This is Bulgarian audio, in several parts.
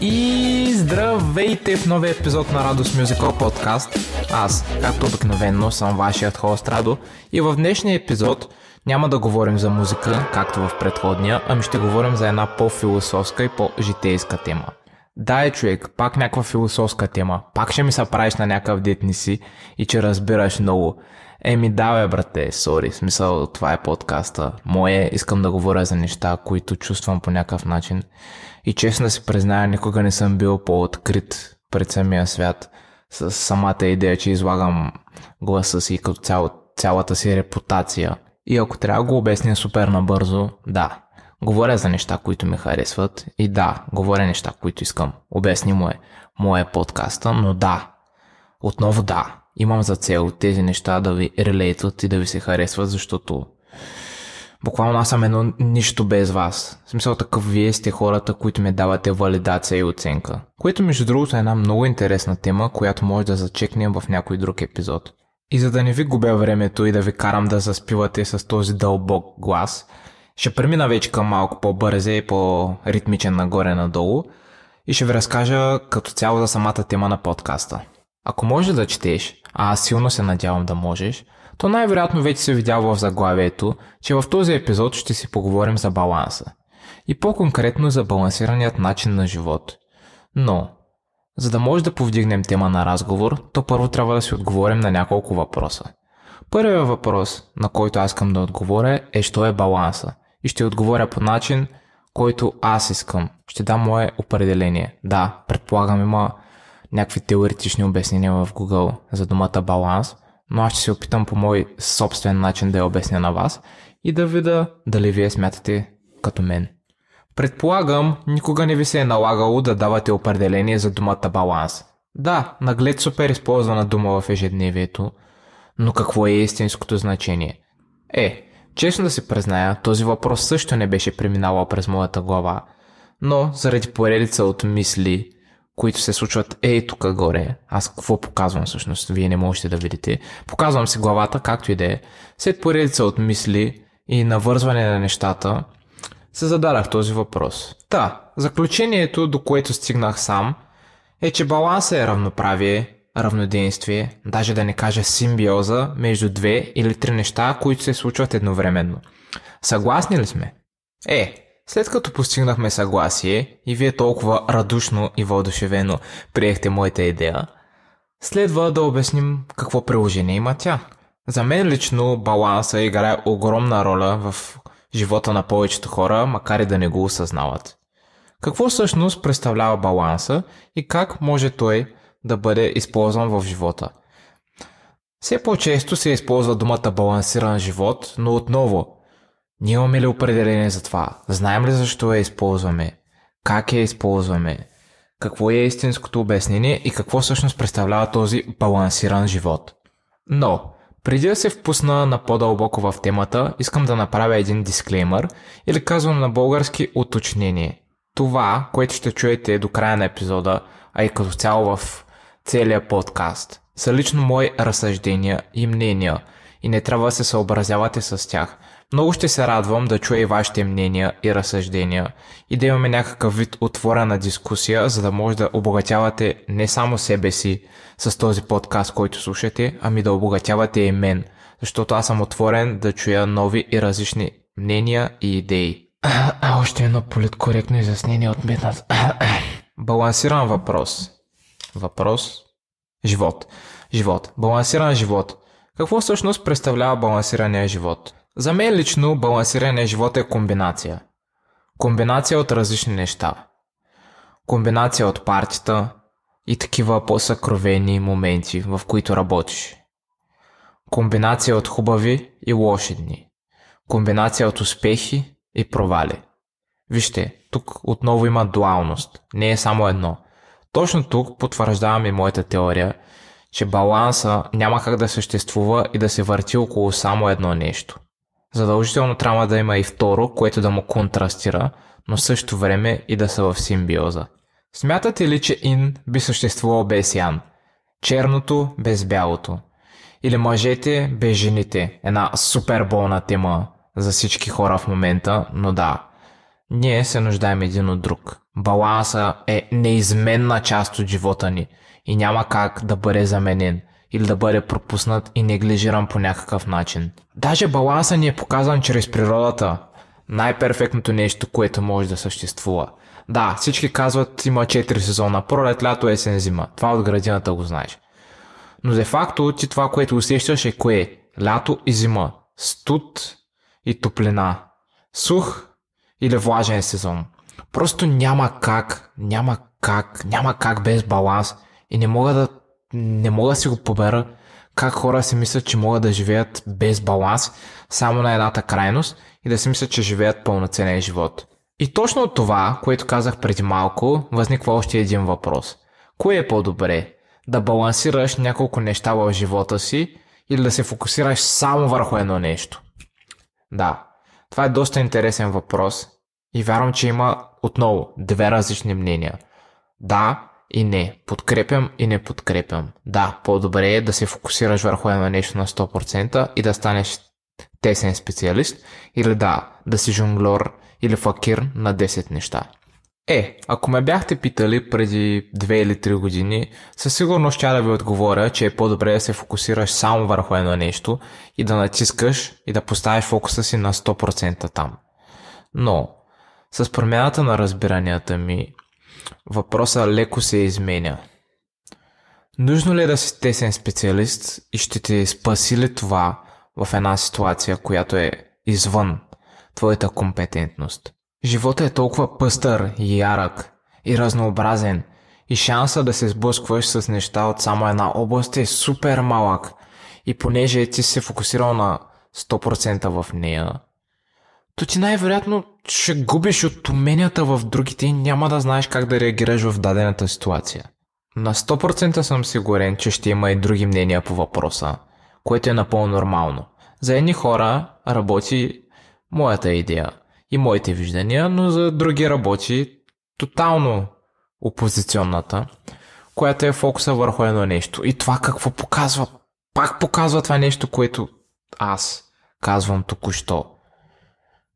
И здравейте в новия епизод на Радост Musical Podcast. Аз, както обикновенно, съм вашият хост Радо и в днешния епизод няма да говорим за музика, както в предходния, ами ще говорим за една по-философска и по-житейска тема. Да, е човек, пак някаква философска тема. Пак ще ми се правиш на някакъв детни си и че разбираш много. Еми да бе, брате, сори, смисъл това е подкаста. Мое, искам да говоря за неща, които чувствам по някакъв начин. И честно да си призная, никога не съм бил по-открит пред самия свят с самата идея, че излагам гласа си като цял, цялата си репутация. И ако трябва да го обясня супер набързо, да, говоря за неща, които ме харесват и да, говоря неща, които искам. Обясни му е моя подкаста, но да, отново да, имам за цел тези неща да ви релейтват и да ви се харесват, защото буквално аз съм едно нищо без вас. В смисъл такъв вие сте хората, които ми давате валидация и оценка. Което между другото е една много интересна тема, която може да зачекнем в някой друг епизод. И за да не ви губя времето и да ви карам да заспивате с този дълбок глас, ще премина вече към малко по-бързе и по-ритмичен нагоре-надолу и ще ви разкажа като цяло за самата тема на подкаста. Ако можеш да четеш, а аз силно се надявам да можеш, то най-вероятно вече се видял в заглавието, че в този епизод ще си поговорим за баланса. И по-конкретно за балансираният начин на живот. Но, за да може да повдигнем тема на разговор, то първо трябва да си отговорим на няколко въпроса. Първият въпрос, на който аз искам да отговоря е, що е баланса. И ще отговоря по начин, който аз искам. Ще дам мое определение. Да, предполагам има някакви теоретични обяснения в Google за думата баланс, но аз ще се опитам по мой собствен начин да я обясня на вас и да видя дали вие смятате като мен. Предполагам, никога не ви се е налагало да давате определение за думата баланс. Да, наглед супер използвана дума в ежедневието, но какво е истинското значение? Е, честно да се призная, този въпрос също не беше преминавал през моята глава, но заради поредица от мисли, които се случват ей тук горе. Аз какво показвам всъщност? Вие не можете да видите. Показвам си главата, както и да е. След поредица от мисли и навързване на нещата, се зададах този въпрос. Та, заключението, до което стигнах сам, е, че балансът е равноправие, равноденствие, даже да не кажа симбиоза между две или три неща, които се случват едновременно. Съгласни ли сме? Е, след като постигнахме съгласие и вие толкова радушно и въодушевено приехте моята идея, следва да обясним какво приложение има тя. За мен лично баланса играе огромна роля в живота на повечето хора, макар и да не го осъзнават. Какво всъщност представлява баланса и как може той да бъде използван в живота? Все по-често се използва думата балансиран живот, но отново ние имаме ли определение за това? Знаем ли защо я използваме? Как я използваме? Какво е истинското обяснение и какво всъщност представлява този балансиран живот? Но, преди да се впусна на по-дълбоко в темата, искам да направя един дисклеймър или казвам на български уточнение. Това, което ще чуете до края на епизода, а и като цяло в целия подкаст, са лично мои разсъждения и мнения и не трябва да се съобразявате с тях – много ще се радвам да чуя и вашите мнения и разсъждения и да имаме някакъв вид отворена дискусия, за да може да обогатявате не само себе си с този подкаст, който слушате, ами да обогатявате и мен, защото аз съм отворен да чуя нови и различни мнения и идеи. А, още едно политкоректно изяснение от мен. Балансиран въпрос. Въпрос. Живот. Живот. Балансиран живот. Какво всъщност представлява балансирания живот? За мен лично балансирания живот е комбинация. Комбинация от различни неща. Комбинация от партията и такива по-съкровени моменти, в които работиш. Комбинация от хубави и лоши дни. Комбинация от успехи и провали. Вижте, тук отново има дуалност. Не е само едно. Точно тук потвърждавам и моята теория, че баланса няма как да съществува и да се върти около само едно нещо. Задължително трябва да има и второ, което да му контрастира, но също време и да са в симбиоза. Смятате ли, че ин би съществувал без ян? Черното без бялото. Или мъжете без жените. Една супер болна тема за всички хора в момента, но да. Ние се нуждаем един от друг. Баланса е неизменна част от живота ни и няма как да бъде заменен или да бъде пропуснат и неглижиран по някакъв начин. Даже баланса ни е показан чрез природата. Най-перфектното нещо, което може да съществува. Да, всички казват има 4 сезона. Пролет, лято, есен, зима. Това от градината го знаеш. Но де факто ти това, което усещаш е кое? Лято и зима. Студ и топлина. Сух или влажен сезон. Просто няма как, няма как, няма как без баланс и не мога да, не мога да си го побера как хора си мислят, че могат да живеят без баланс, само на едната крайност и да си мислят, че живеят пълноценен живот. И точно от това, което казах преди малко, възниква още един въпрос. Кое е по-добре? Да балансираш няколко неща в живота си или да се фокусираш само върху едно нещо? Да, това е доста интересен въпрос и вярвам, че има отново две различни мнения. Да и не. Подкрепям и не подкрепям. Да, по-добре е да се фокусираш върху едно нещо на 100% и да станеш тесен специалист или да, да си жонглер или факир на 10 неща. Е, ако ме бяхте питали преди 2 или 3 години, със сигурност ще да ви отговоря, че е по-добре да се фокусираш само върху едно нещо и да натискаш и да поставиш фокуса си на 100% там. Но, с промяната на разбиранията ми, въпросът леко се изменя. Нужно ли е да си тесен специалист и ще те спаси ли това в една ситуация, която е извън твоята компетентност? Животът е толкова пъстър и ярък и разнообразен и шанса да се сблъскваш с неща от само една област е супер малък и понеже ти се фокусирал на 100% в нея, то ти най-вероятно ще губиш от уменията в другите и няма да знаеш как да реагираш в дадената ситуация. На 100% съм сигурен, че ще има и други мнения по въпроса, което е напълно нормално. За едни хора работи моята идея и моите виждания, но за други работи тотално опозиционната, която е фокуса върху едно нещо. И това какво показва? Пак показва това нещо, което аз казвам току-що.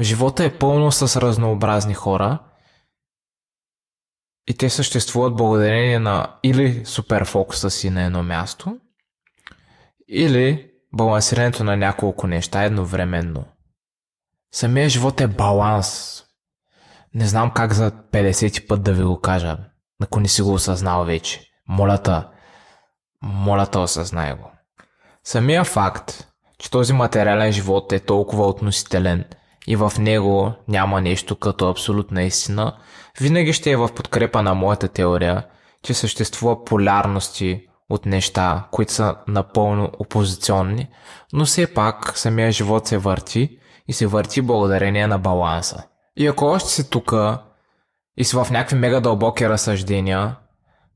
Живота е пълно с разнообразни хора и те съществуват благодарение на или супер фокуса си на едно място, или балансирането на няколко неща едновременно. Самия живот е баланс. Не знам как за 50 път да ви го кажа, ако не си го осъзнал вече. Моля те, моля те осъзнай го. Самия факт, че този материален живот е толкова относителен – и в него няма нещо като абсолютна истина, винаги ще е в подкрепа на моята теория, че съществува полярности от неща, които са напълно опозиционни, но все пак самия живот се върти и се върти благодарение на баланса. И ако още си тука и си в някакви мега дълбоки разсъждения,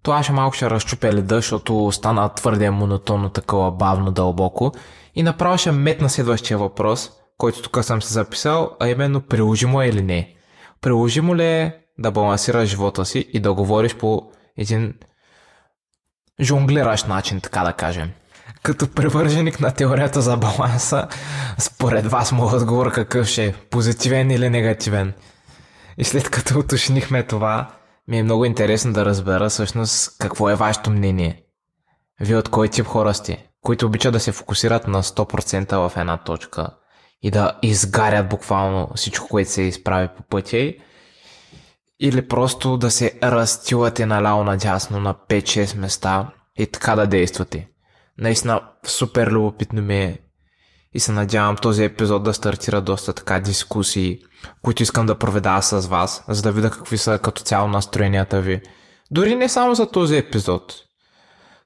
то аз малко ще разчупя леда, защото стана твърде монотонно такова бавно дълбоко и направо ще метна следващия въпрос – който тук съм се записал, а именно приложимо е или не. Приложимо ли е да балансираш живота си и да говориш по един жонглиращ начин, така да кажем. Като привърженик на теорията за баланса, според вас мога да отговоря какъв ще е, позитивен или негативен. И след като уточнихме това, ми е много интересно да разбера всъщност какво е вашето мнение. Вие от кой тип хора сте, които обичат да се фокусират на 100% в една точка – и да изгарят буквално всичко, което се изправи по пътя или просто да се разтилате наляво надясно на 5-6 места и така да действате. Наистина супер любопитно ми е и се надявам този епизод да стартира доста така дискусии, които искам да проведа с вас, за да видя какви са като цяло настроенията ви. Дори не само за този епизод.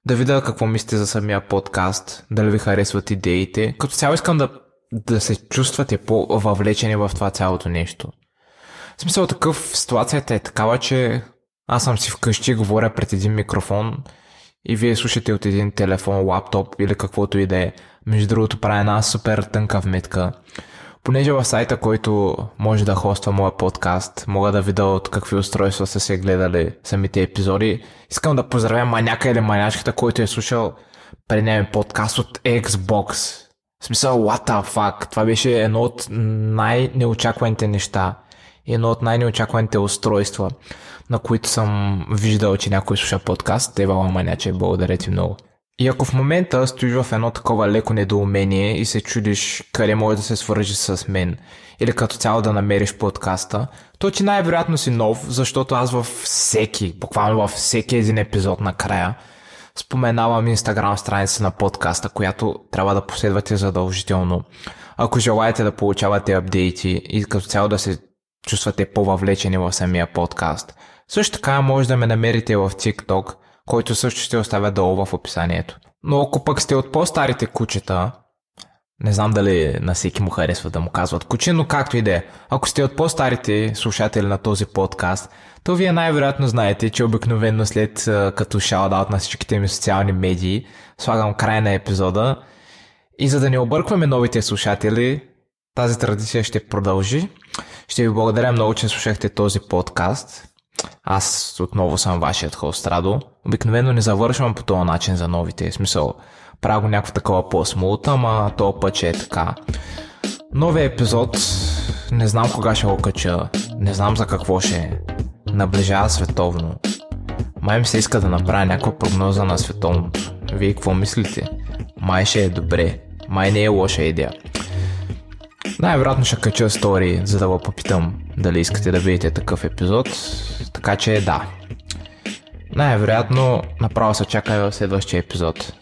Да видя какво мислите за самия подкаст, дали ви харесват идеите. Като цяло искам да да се чувствате по-въвлечени в това цялото нещо. В смисъл такъв, ситуацията е такава, че аз съм си вкъщи, говоря пред един микрофон и вие слушате от един телефон, лаптоп или каквото и да е. Между другото, правя една супер тънка вметка. Понеже в сайта, който може да хоства моя подкаст, мога да видя от какви устройства са се гледали самите епизоди. Искам да поздравя маняка или манячката, който е слушал предния подкаст от Xbox. В смисъл, what the fuck? Това беше едно от най-неочакваните неща. едно от най-неочакваните устройства, на които съм виждал, че някой слуша подкаст. Тева Маняче, благодаря ти много. И ако в момента стоиш в едно такова леко недоумение и се чудиш къде може да се свържи с мен или като цяло да намериш подкаста, то ти най-вероятно си нов, защото аз във всеки, буквално във всеки един епизод накрая, споменавам инстаграм страница на подкаста, която трябва да последвате задължително. Ако желаете да получавате апдейти и като цяло да се чувствате по-въвлечени в самия подкаст. Също така може да ме намерите в TikTok, който също ще оставя долу в описанието. Но ако пък сте от по-старите кучета, не знам дали на всеки му харесва да му казват куче, но както и да е. Ако сте от по-старите слушатели на този подкаст, то вие най-вероятно знаете, че обикновено след като шаут на всичките ми социални медии, слагам край на епизода и за да не объркваме новите слушатели, тази традиция ще продължи. Ще ви благодаря много, че слушахте този подкаст. Аз отново съм вашият хост Радо. Обикновено не завършвам по този начин за новите. В смисъл, правя някаква такова по-смулта, ама то път е така. Новия епизод, не знам кога ще го кача, не знам за какво ще е. Наближава световно. Май ми се иска да направя някаква прогноза на световното. Вие какво мислите? Май ще е добре. Май не е лоша идея. Най-вероятно ще кача стори, за да го попитам дали искате да видите такъв епизод. Така че да. Най-вероятно направо се чака в следващия епизод.